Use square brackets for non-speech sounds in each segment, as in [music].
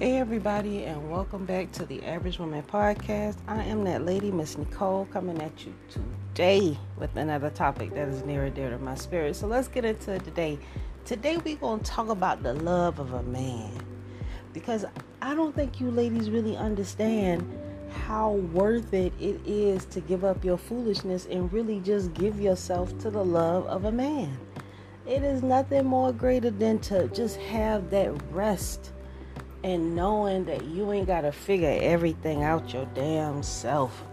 Hey, everybody, and welcome back to the Average Woman Podcast. I am that lady, Miss Nicole, coming at you today with another topic that is near and dear to my spirit. So let's get into it today. Today, we're going to talk about the love of a man because I don't think you ladies really understand how worth it it is to give up your foolishness and really just give yourself to the love of a man. It is nothing more greater than to just have that rest and knowing that you ain't got to figure everything out your damn self.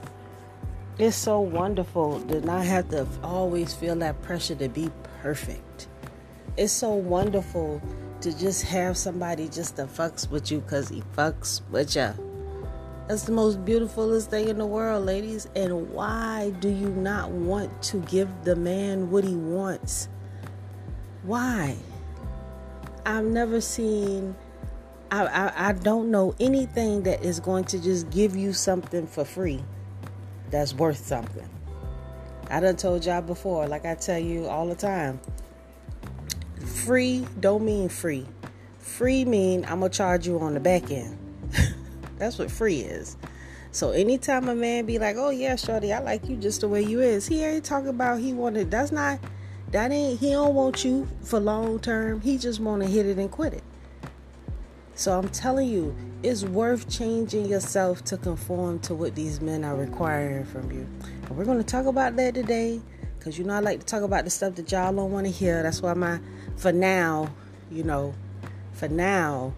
It's so wonderful to not have to always feel that pressure to be perfect. It's so wonderful to just have somebody just to fucks with you because he fucks with you. That's the most beautifulest thing in the world, ladies. And why do you not want to give the man what he wants? Why? I've never seen I, I, I don't know anything that is going to just give you something for free that's worth something. I done told y'all before, like I tell you all the time. Free don't mean free. Free mean I'm gonna charge you on the back end. [laughs] that's what free is. So anytime a man be like, "Oh yeah, shorty, I like you just the way you is," he ain't talking about he wanted. That's not. That ain't. He don't want you for long term. He just want to hit it and quit it. So I'm telling you, it's worth changing yourself to conform to what these men are requiring from you. And we're going to talk about that today because you know I like to talk about the stuff that y'all don't want to hear. That's why my, for now, you know, for now,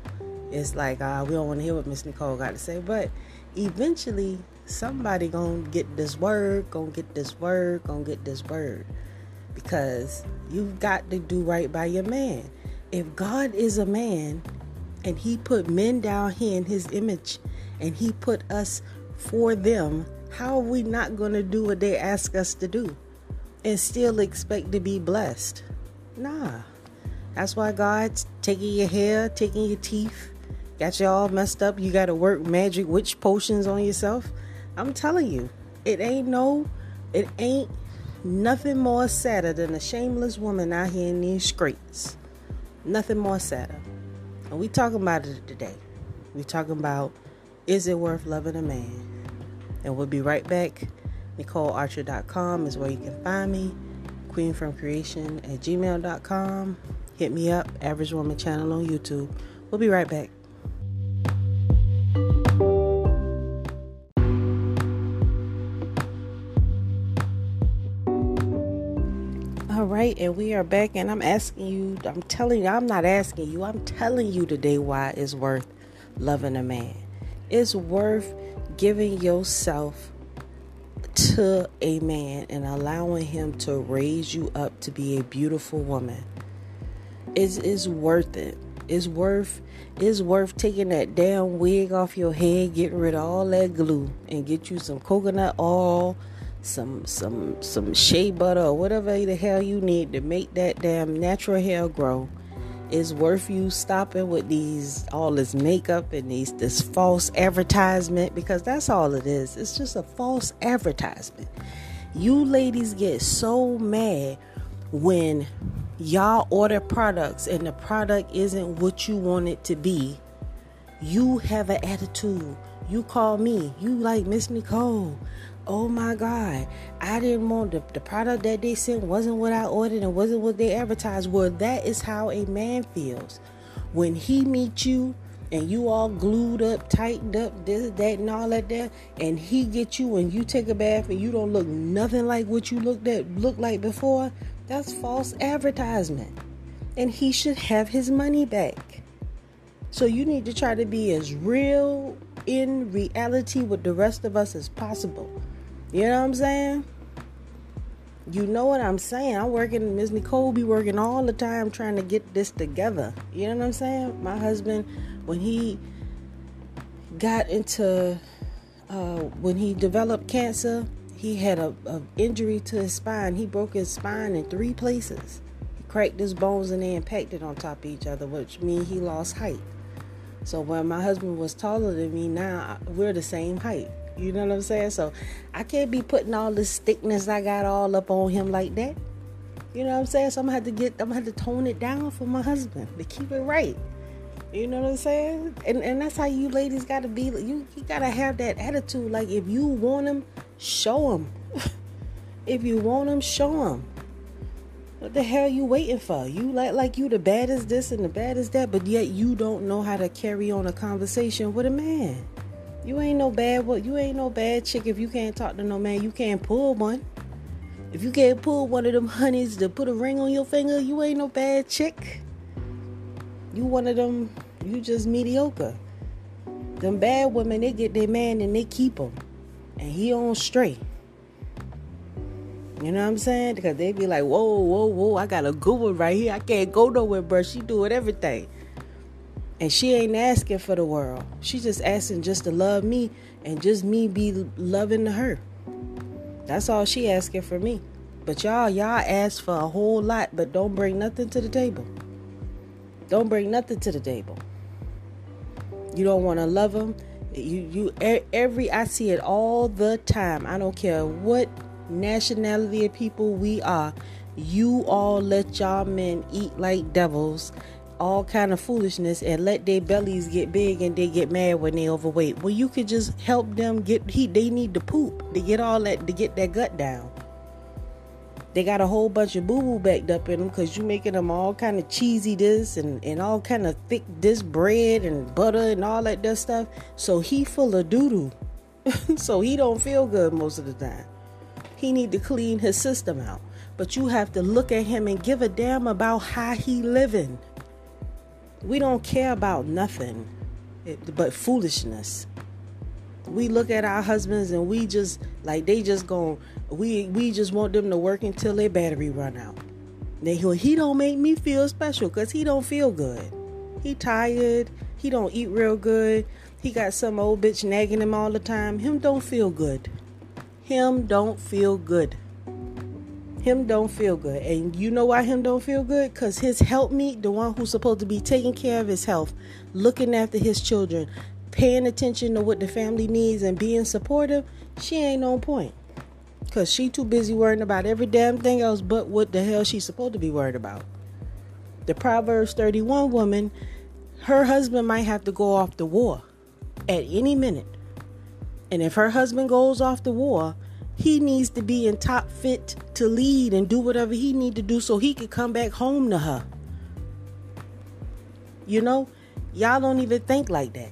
it's like uh, we don't want to hear what Miss Nicole got to say. But eventually, somebody gonna get this word, gonna get this word, gonna get this word, because you've got to do right by your man. If God is a man and he put men down here in his image and he put us for them. How are we not going to do what they ask us to do and still expect to be blessed? Nah. That's why god's taking your hair taking your teeth got you all messed up. You got to work magic witch potions on yourself. I'm telling you it ain't no it ain't nothing more sadder than a shameless woman out here in these streets. Nothing more sadder and we talking about it today. We talking about is it worth loving a man? And we'll be right back. NicoleArcher.com is where you can find me. Queen from Creation at gmail.com. Hit me up, Average Woman channel on YouTube. We'll be right back. Right, and we are back, and I'm asking you, I'm telling you, I'm not asking you, I'm telling you today why it's worth loving a man. It's worth giving yourself to a man and allowing him to raise you up to be a beautiful woman. It's, it's worth it. It's worth it's worth taking that damn wig off your head, getting rid of all that glue, and get you some coconut oil some some some shea butter or whatever the hell you need to make that damn natural hair grow is worth you stopping with these all this makeup and these this false advertisement because that's all it is. It's just a false advertisement. You ladies get so mad when y'all order products and the product isn't what you want it to be. You have an attitude. You call me. You like Miss Nicole oh my God, I didn't want the, the product that they sent wasn't what I ordered and wasn't what they advertised. Well, that is how a man feels. When he meets you and you all glued up, tightened up, this, that, and all that there, and he gets you and you take a bath and you don't look nothing like what you looked at looked like before, that's false advertisement. And he should have his money back. So you need to try to be as real in reality with the rest of us as possible. You know what I'm saying? You know what I'm saying? I'm working, Ms. Nicole be working all the time trying to get this together. You know what I'm saying? My husband, when he got into, uh, when he developed cancer, he had a, a, injury to his spine. He broke his spine in three places. He cracked his bones and they impacted on top of each other, which means he lost height. So when my husband was taller than me, now we're the same height. You know what I'm saying? So I can't be putting all this thickness I got all up on him like that. You know what I'm saying? So I'm gonna have to get I'm gonna have to tone it down for my husband to keep it right. You know what I'm saying? And and that's how you ladies gotta be. You you gotta have that attitude. Like if you want them, show them. [laughs] if you want them, show them. What the hell you waiting for? You like like you the baddest this and the baddest that, but yet you don't know how to carry on a conversation with a man. You ain't no bad you ain't no bad chick if you can't talk to no man. You can't pull one. If you can't pull one of them honeys to put a ring on your finger, you ain't no bad chick. You one of them, you just mediocre. Them bad women, they get their man and they keep him. And he on straight. You know what I'm saying? Because they be like, whoa, whoa, whoa, I got a good one right here. I can't go nowhere, bro. She doing everything. And she ain't asking for the world. She just asking just to love me and just me be loving to her. That's all she asking for me. But y'all, y'all ask for a whole lot, but don't bring nothing to the table. Don't bring nothing to the table. You don't want to love them. You you every I see it all the time. I don't care what nationality of people we are. You all let y'all men eat like devils, all kind of foolishness, and let their bellies get big and they get mad when they overweight. Well, you could just help them get he they need to poop to get all that to get their gut down. They got a whole bunch of boo boo backed up in them because you making them all kind of cheesy this and, and all kind of thick this bread and butter and all that that stuff. So he full of doo doo. [laughs] so he don't feel good most of the time. He need to clean his system out. But you have to look at him and give a damn about how he living. We don't care about nothing but foolishness. We look at our husbands and we just like they just going we we just want them to work until their battery run out. They he don't make me feel special because he don't feel good. He tired he don't eat real good he got some old bitch nagging him all the time. Him don't feel good. Him don't feel good him don't feel good and you know why him don't feel good because his helpmeet the one who's supposed to be taking care of his health looking after his children paying attention to what the family needs and being supportive, she ain't on point. Cause she too busy worrying about every damn thing else but what the hell she's supposed to be worried about. The Proverbs 31 woman, her husband might have to go off the war at any minute. And if her husband goes off the war, he needs to be in top fit to lead and do whatever he need to do so he could come back home to her. You know, y'all don't even think like that.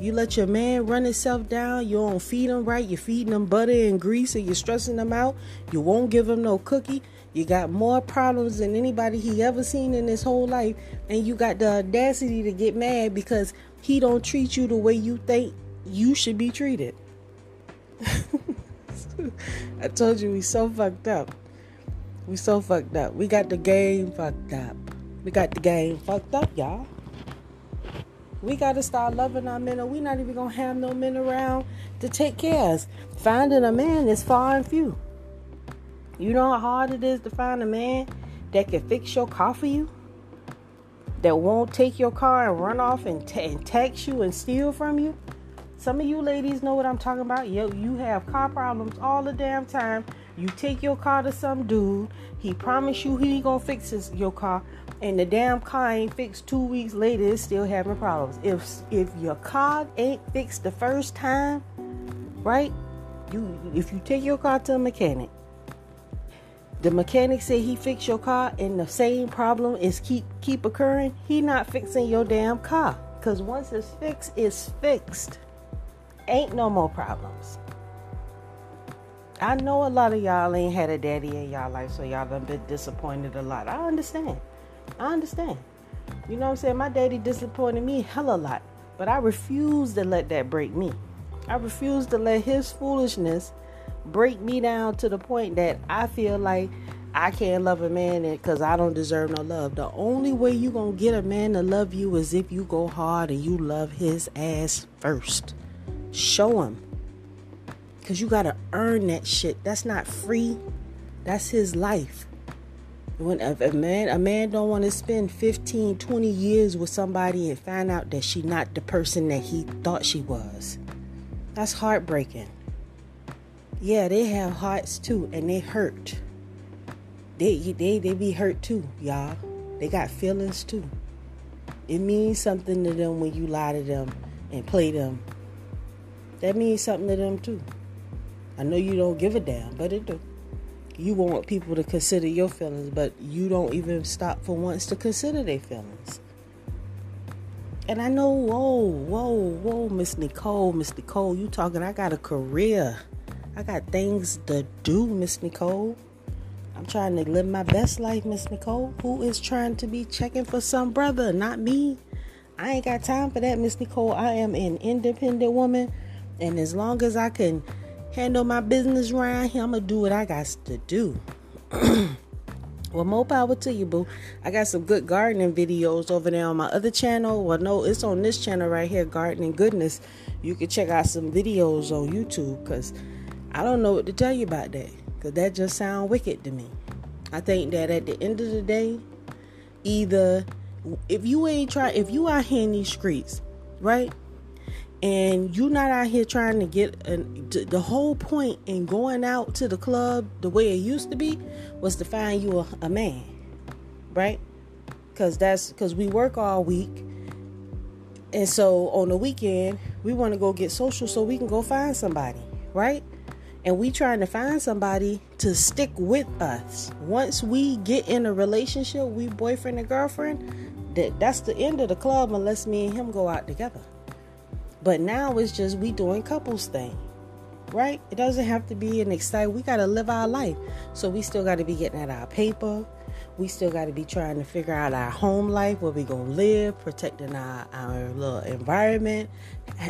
You let your man run himself down. You don't feed him right. You're feeding him butter and grease and you're stressing him out. You won't give him no cookie. You got more problems than anybody he ever seen in his whole life. And you got the audacity to get mad because he don't treat you the way you think you should be treated. [laughs] [laughs] I told you we so fucked up. We so fucked up. We got the game fucked up. We got the game fucked up, y'all. We got to start loving our men, or we not even gonna have no men around to take care of us. Finding a man is far and few. You know how hard it is to find a man that can fix your car for you, that won't take your car and run off and, t- and text you and steal from you. Some of you ladies know what I'm talking about. Yo, you have car problems all the damn time. You take your car to some dude. He promised you he gonna fix his, your car, and the damn car ain't fixed two weeks later, it's still having problems. If if your car ain't fixed the first time, right? You if you take your car to a mechanic, the mechanic say he fixed your car and the same problem is keep keep occurring, he not fixing your damn car. Cause once it's fixed, it's fixed. Ain't no more problems. I know a lot of y'all ain't had a daddy in y'all life, so y'all done been disappointed a lot. I understand. I understand. You know what I'm saying? My daddy disappointed me hell a lot. But I refuse to let that break me. I refuse to let his foolishness break me down to the point that I feel like I can't love a man because I don't deserve no love. The only way you to get a man to love you is if you go hard and you love his ass first. Show him. Because you got to earn that shit. That's not free, that's his life. When a, a man a man don't want to spend 15 20 years with somebody and find out that she not the person that he thought she was. That's heartbreaking. Yeah they have hearts too and they hurt. They they they be hurt too y'all. They got feelings too. It means something to them when you lie to them and play them. That means something to them too. I know you don't give a damn, but it do. You want people to consider your feelings, but you don't even stop for once to consider their feelings. And I know, whoa, whoa, whoa, Miss Nicole, Miss Nicole, you talking, I got a career. I got things to do, Miss Nicole. I'm trying to live my best life, Miss Nicole. Who is trying to be checking for some brother? Not me. I ain't got time for that, Miss Nicole. I am an independent woman. And as long as I can handle my business around here, I'm going to do what I got to do. [clears throat] Well, more power to you, boo. I got some good gardening videos over there on my other channel. Well, no, it's on this channel right here, Gardening Goodness. You can check out some videos on YouTube because I don't know what to tell you about that because that just sounds wicked to me. I think that at the end of the day, either if you ain't try, if you out here in these streets, right, and you're not out here trying to get an, the whole point in going out to the club the way it used to be was to find you a, a man right? Because that's because we work all week. And so on the weekend we want to go get social so we can go find somebody right? And we trying to find somebody to stick with us. Once we get in a relationship we boyfriend and girlfriend that that's the end of the club unless me and him go out together but now it's just we doing couples thing. Right? It doesn't have to be an exciting. We got to live our life. So we still got to be getting at our paper. We still got to be trying to figure out our home life, where we to live, protecting our, our little environment,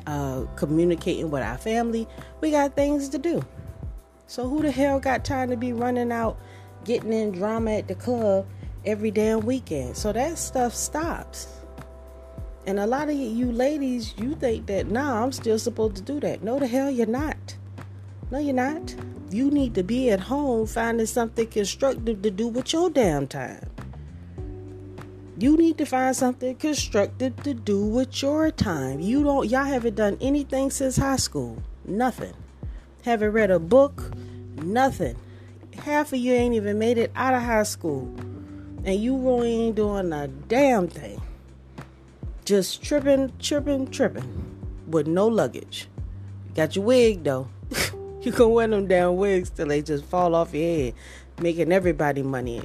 uh, communicating with our family. We got things to do. So who the hell got time to be running out, getting in drama at the club every damn weekend? So that stuff stops. And a lot of you ladies, you think that, nah, I'm still supposed to do that. No, the hell you're not. No, you're not. You need to be at home finding something constructive to do with your damn time. You need to find something constructive to do with your time. You don't, y'all haven't done anything since high school. Nothing. Haven't read a book. Nothing. Half of you ain't even made it out of high school. And you really ain't doing a damn thing just tripping, tripping, tripping with no luggage. You got your wig though. [laughs] you can wear them damn wigs till they just fall off your head, making everybody money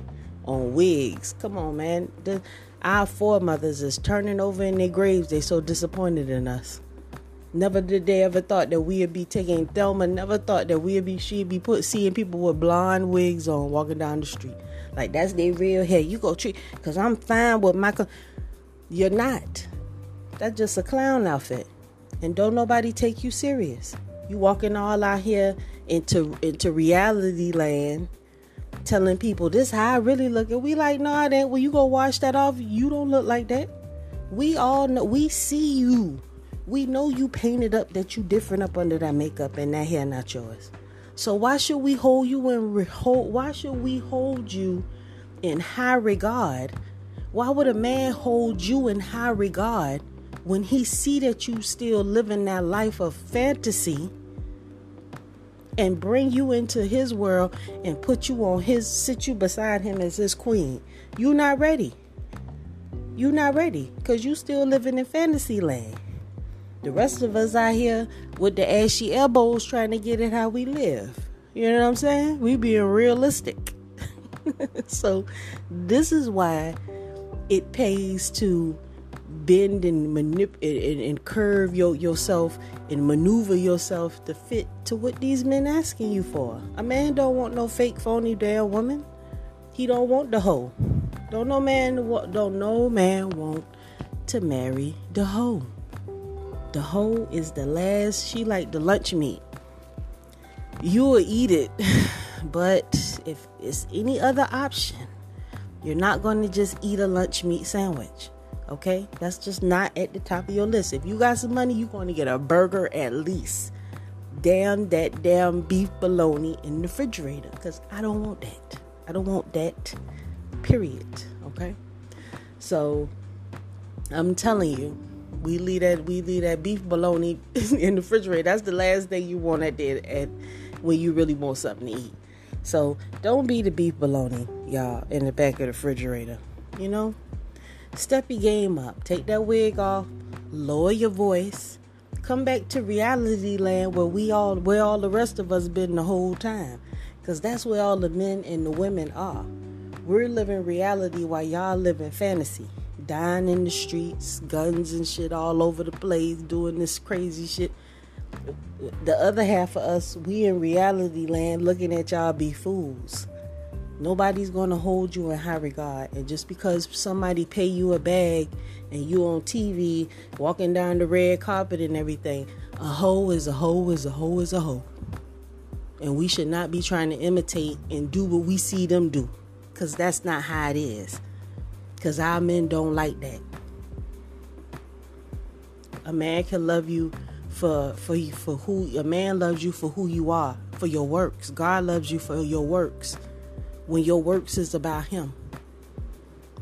on wigs. Come on, man. The, our foremothers is turning over in their graves. They so disappointed in us. Never did they ever thought that we'd be taking Thelma. Never thought that we'd be she'd be put seeing people with blonde wigs on walking down the street. Like that's their real hair. You go treat because I'm fine with Michael. You're not. That's just a clown outfit. And don't nobody take you serious. You walking all out here into into reality land telling people this how I really look. And we like no nah, that when you go wash that off you don't look like that. We all know we see you. We know you painted up that you different up under that makeup and that hair not yours. So why should we hold you in hold why should we hold you in high regard? Why would a man hold you in high regard when he see that you still living that life of fantasy and bring you into his world and put you on his sit you beside him as his queen you not ready. You not ready because you still living in fantasy land. The rest of us out here with the ashy elbows trying to get it how we live. You know what i'm saying? We being realistic. [laughs] So this is why it pays to bend and manipulate and, and, curve your, yourself and maneuver yourself to fit to what these men asking you for. A man don't want no fake phony damn woman. He don't want the hoe. Don't no man don't no man want to marry the hoe. The hoe is the last. She like the lunch meat. You will eat it, [sighs] but if it's any other option, you're not going to just eat a lunch meat sandwich. Okay? That's just not at the top of your list. If you got some money, you're going to get a burger at least. Damn that damn beef bologna in the refrigerator. Because I don't want that. I don't want that. Period. Okay? So I'm telling you, we leave that we leave that beef bologna [laughs] in the refrigerator. That's the last thing you want at the at when you really want something to eat. So don't be the beef bologna, y'all, in the back of the refrigerator. You know, Step your game up. Take that wig off. Lower your voice. Come back to reality land where we all where all the rest of us been the whole time. Cause that's where all the men and the women are. We're living reality while y'all living fantasy. Dying in the streets, guns and shit all over the place, doing this crazy shit. The other half of us, we in reality land looking at y'all be fools. Nobody's gonna hold you in high regard. And just because somebody pay you a bag and you on TV walking down the red carpet and everything, a hoe is a hoe is a hoe is a hoe. And we should not be trying to imitate and do what we see them do. Cause that's not how it is. Cause our men don't like that. A man can love you for for for who a man loves you for who you are, for your works. God loves you for your works when your works is about him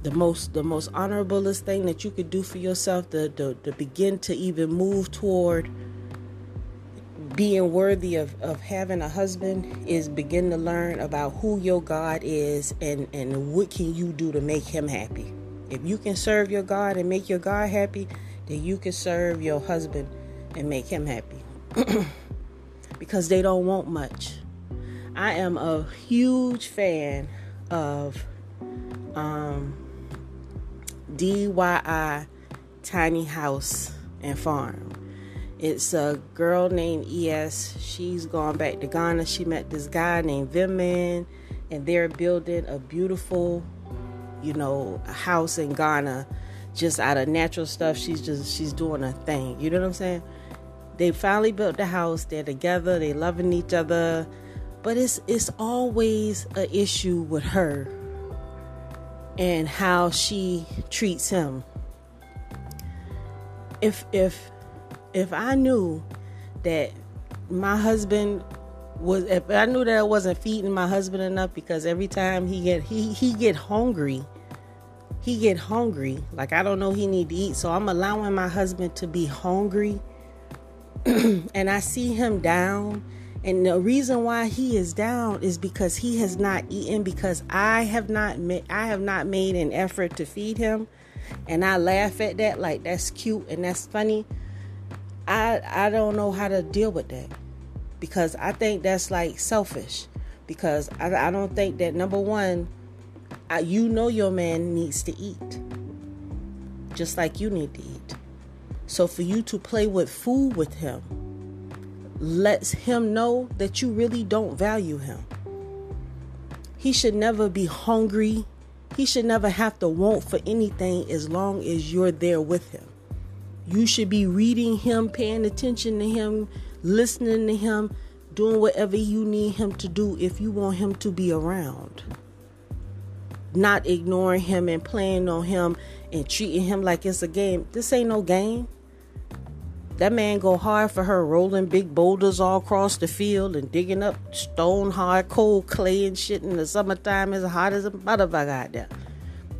the most the most honorablest thing that you could do for yourself to, to, to begin to even move toward being worthy of, of having a husband is begin to learn about who your God is and, and what can you do to make him happy. If you can serve your God and make your God happy, then you can serve your husband and make him happy. [clears throat] because they don't want much. I am a huge fan of um, DIY Tiny House and Farm. It's a girl named ES. She's gone back to Ghana. She met this guy named Vimman, and they're building a beautiful, you know, house in Ghana just out of natural stuff. She's just she's doing a thing. You know what I'm saying? They finally built the house. They're together. They loving each other but it's it's always an issue with her and how she treats him. If if if i knew that my husband was if i knew that i wasn't feeding my husband enough because every time he get he he get hungry he get hungry like i don't know he need to eat so i'm allowing my husband to be hungry. [clears throat] And i see him down and the reason why he is down is because he has not eaten because I have not made I have not made an effort to feed him. And I laugh at that like that's cute and that's funny. I I don't know how to deal with that. Because I think that's like selfish. Because I, I don't think that number one, I, you know your man needs to eat. Just like you need to eat. So for you to play with food with him lets him know that you really don't value him. He should never be hungry. He should never have to want for anything as long as you're there with him. You should be reading him, paying attention to him, listening to him, doing whatever you need him to do if you want him to be around. Not ignoring him and playing on him and treating him like it's a game. This ain't no game. That man go hard for her, rolling big boulders all across the field and digging up stone hard cold clay and shit in the summertime as hot as a motherfucker out there.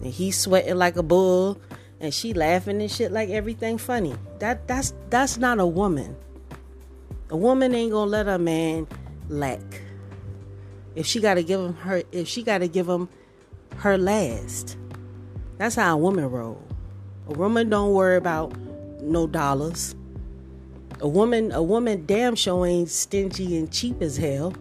And he's sweating like a bull and she laughing and shit like everything funny. That that's that's not a woman. A woman ain't gonna let a man lack. If she gotta give him her if she gotta give him her last. That's how a woman roll. A woman don't worry about no dollars. A woman, a woman, damn sure ain't stingy and cheap as hell.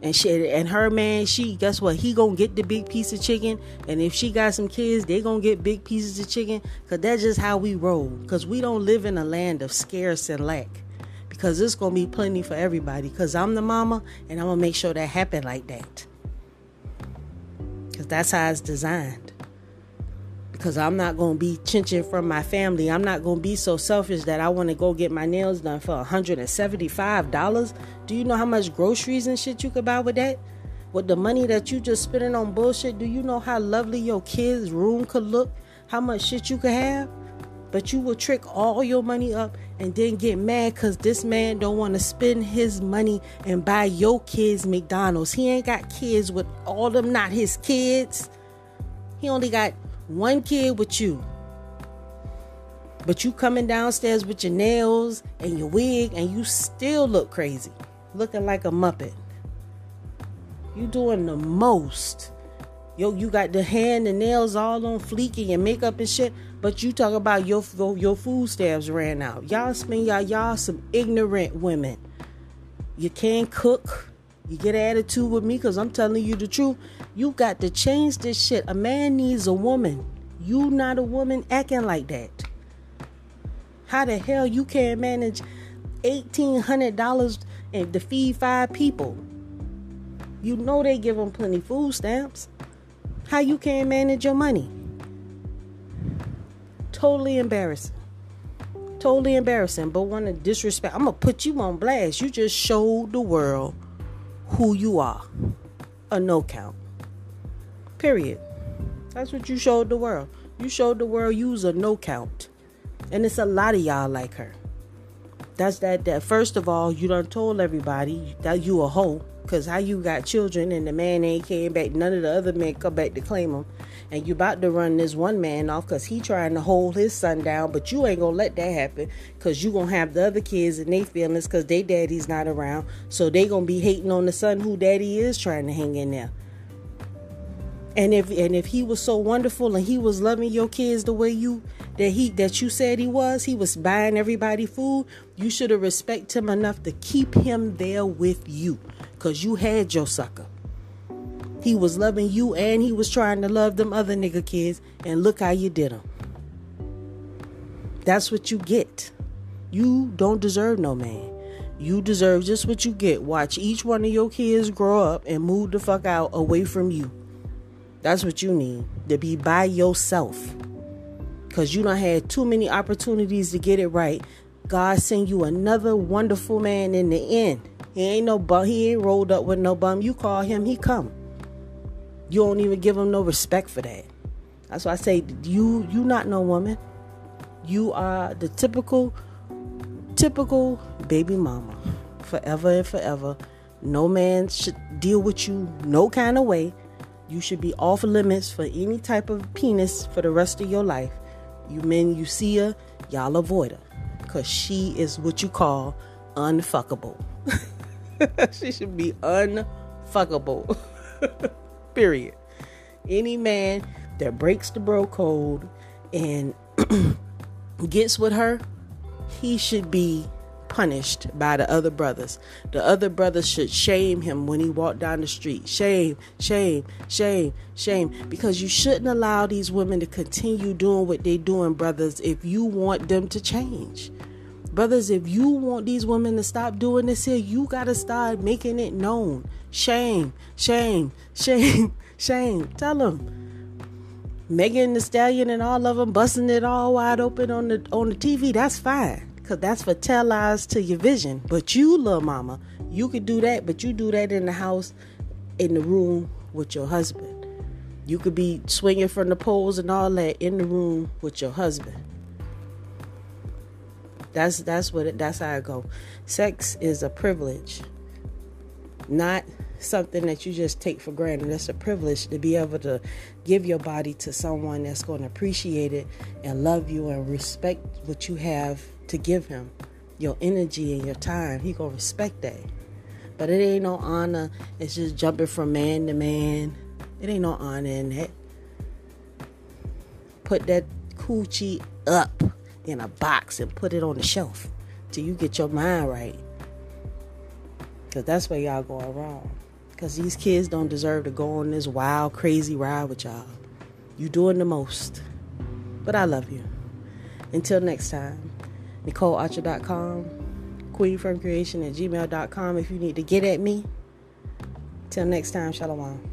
And she and her man, she guess what? He gonna get the big piece of chicken, and if she got some kids, they gonna get big pieces of chicken. Cause that's just how we roll. Cause we don't live in a land of scarce and lack. Because it's gonna be plenty for everybody. Cause I'm the mama, and I'm gonna make sure that happen like that. Cause that's how it's designed because I'm not going to be chinching from my family. I'm not going to be so selfish that I want to go get my nails done for $175. Do you know how much groceries and shit you could buy with that? With the money that you just spending on bullshit, do you know how lovely your kids' room could look? How much shit you could have? But you will trick all your money up and then get mad because this man don't want to spend his money and buy your kids McDonald's. He ain't got kids with all them not his kids. He only got one kid with you. But you coming downstairs with your nails and your wig and you still look crazy. Looking like a muppet. You doing the most Yo, you got the hand and nails all on fleek and makeup and shit. But you talk about your your food stamps ran out. Y'all spend y'all y'all some ignorant women. You can't cook. You get attitude with me because I'm telling you the truth. You got to change this shit. A man needs a woman. You not a woman acting like that. How the hell you can't manage eighteen hundred dollars and to feed five people? You know they give them plenty food stamps. How you can't manage your money? Totally embarrassing. Totally embarrassing. But want to disrespect. I'm gonna put you on blast. You just showed the world who you are. A no count. Period. That's what you showed the world. You showed the world you was a no count. And it's a lot of y'all like her. That's that that first of all, you done told everybody that you a hoe. Cause how you got children and the man ain't came back, none of the other men come back to claim them. And you about to run this one man off cause he trying to hold his son down, but you ain't gonna let that happen cause you gonna have the other kids and they feelings cause they daddy's not around. So they gonna be hating on the son who daddy is trying to hang in there. And if and if he was so wonderful and he was loving your kids the way you that he that you said he was, he was buying everybody food, you should have respect him enough to keep him there with you cuz you had your sucker. He was loving you and he was trying to love them other nigga kids and look how you did him. That's what you get. You don't deserve no man. You deserve just what you get. Watch each one of your kids grow up and move the fuck out away from you. That's what you need to be by yourself. Because you don't had too many opportunities to get it right. God send you another wonderful man in the end. He ain't no bum. He ain't rolled up with no bum. You call him, he come. You don't even give him no respect for that. That's why I say you you not no woman. You are the typical typical baby mama. Forever and forever. No man should deal with you no kind of way you should be off limits for any type of penis for the rest of your life. You men, you see her, y'all avoid her. Because she is what you call unfuckable. [laughs] she should be unfuckable. [laughs] Period. Any man that breaks the bro code and [clears throat] gets with her, he should be punished by the other brothers. The other brothers should shame him when he walked down the street. Shame, shame, shame, shame. Because you shouldn't allow these women to continue doing what they're doing, brothers, if you want them to change. Brothers, if you want these women to stop doing this here, you got to start making it known. Shame, shame, shame, [laughs] shame. Tell them. Megan Thee Stallion and all of them busting it all wide open on the on the TV. That's fine. Cause that's for tell lies to your vision. But you, little mama, you could do that, but you do that in the house, in the room with your husband. You could be swinging from the poles and all that in the room with your husband. That's that's what it, that's how I go. Sex is a privilege, not something that you just take for granted. It's a privilege to be able to give your body to someone that's going to appreciate it and love you and respect what you have to give him your energy and your time. He gonna respect that. But it ain't no honor. It's just jumping from man to man. It ain't no honor in that. Put that coochie up in a box and put it on the shelf till you get your mind right. Cause that's where y'all going wrong. Cause these kids don't deserve to go on this wild, crazy ride with y'all. You doing the most. But I love you. Until next time. NicoleArcher.com, queenfromcreation at gmail.com if you need to get at me. Till next time, shalom.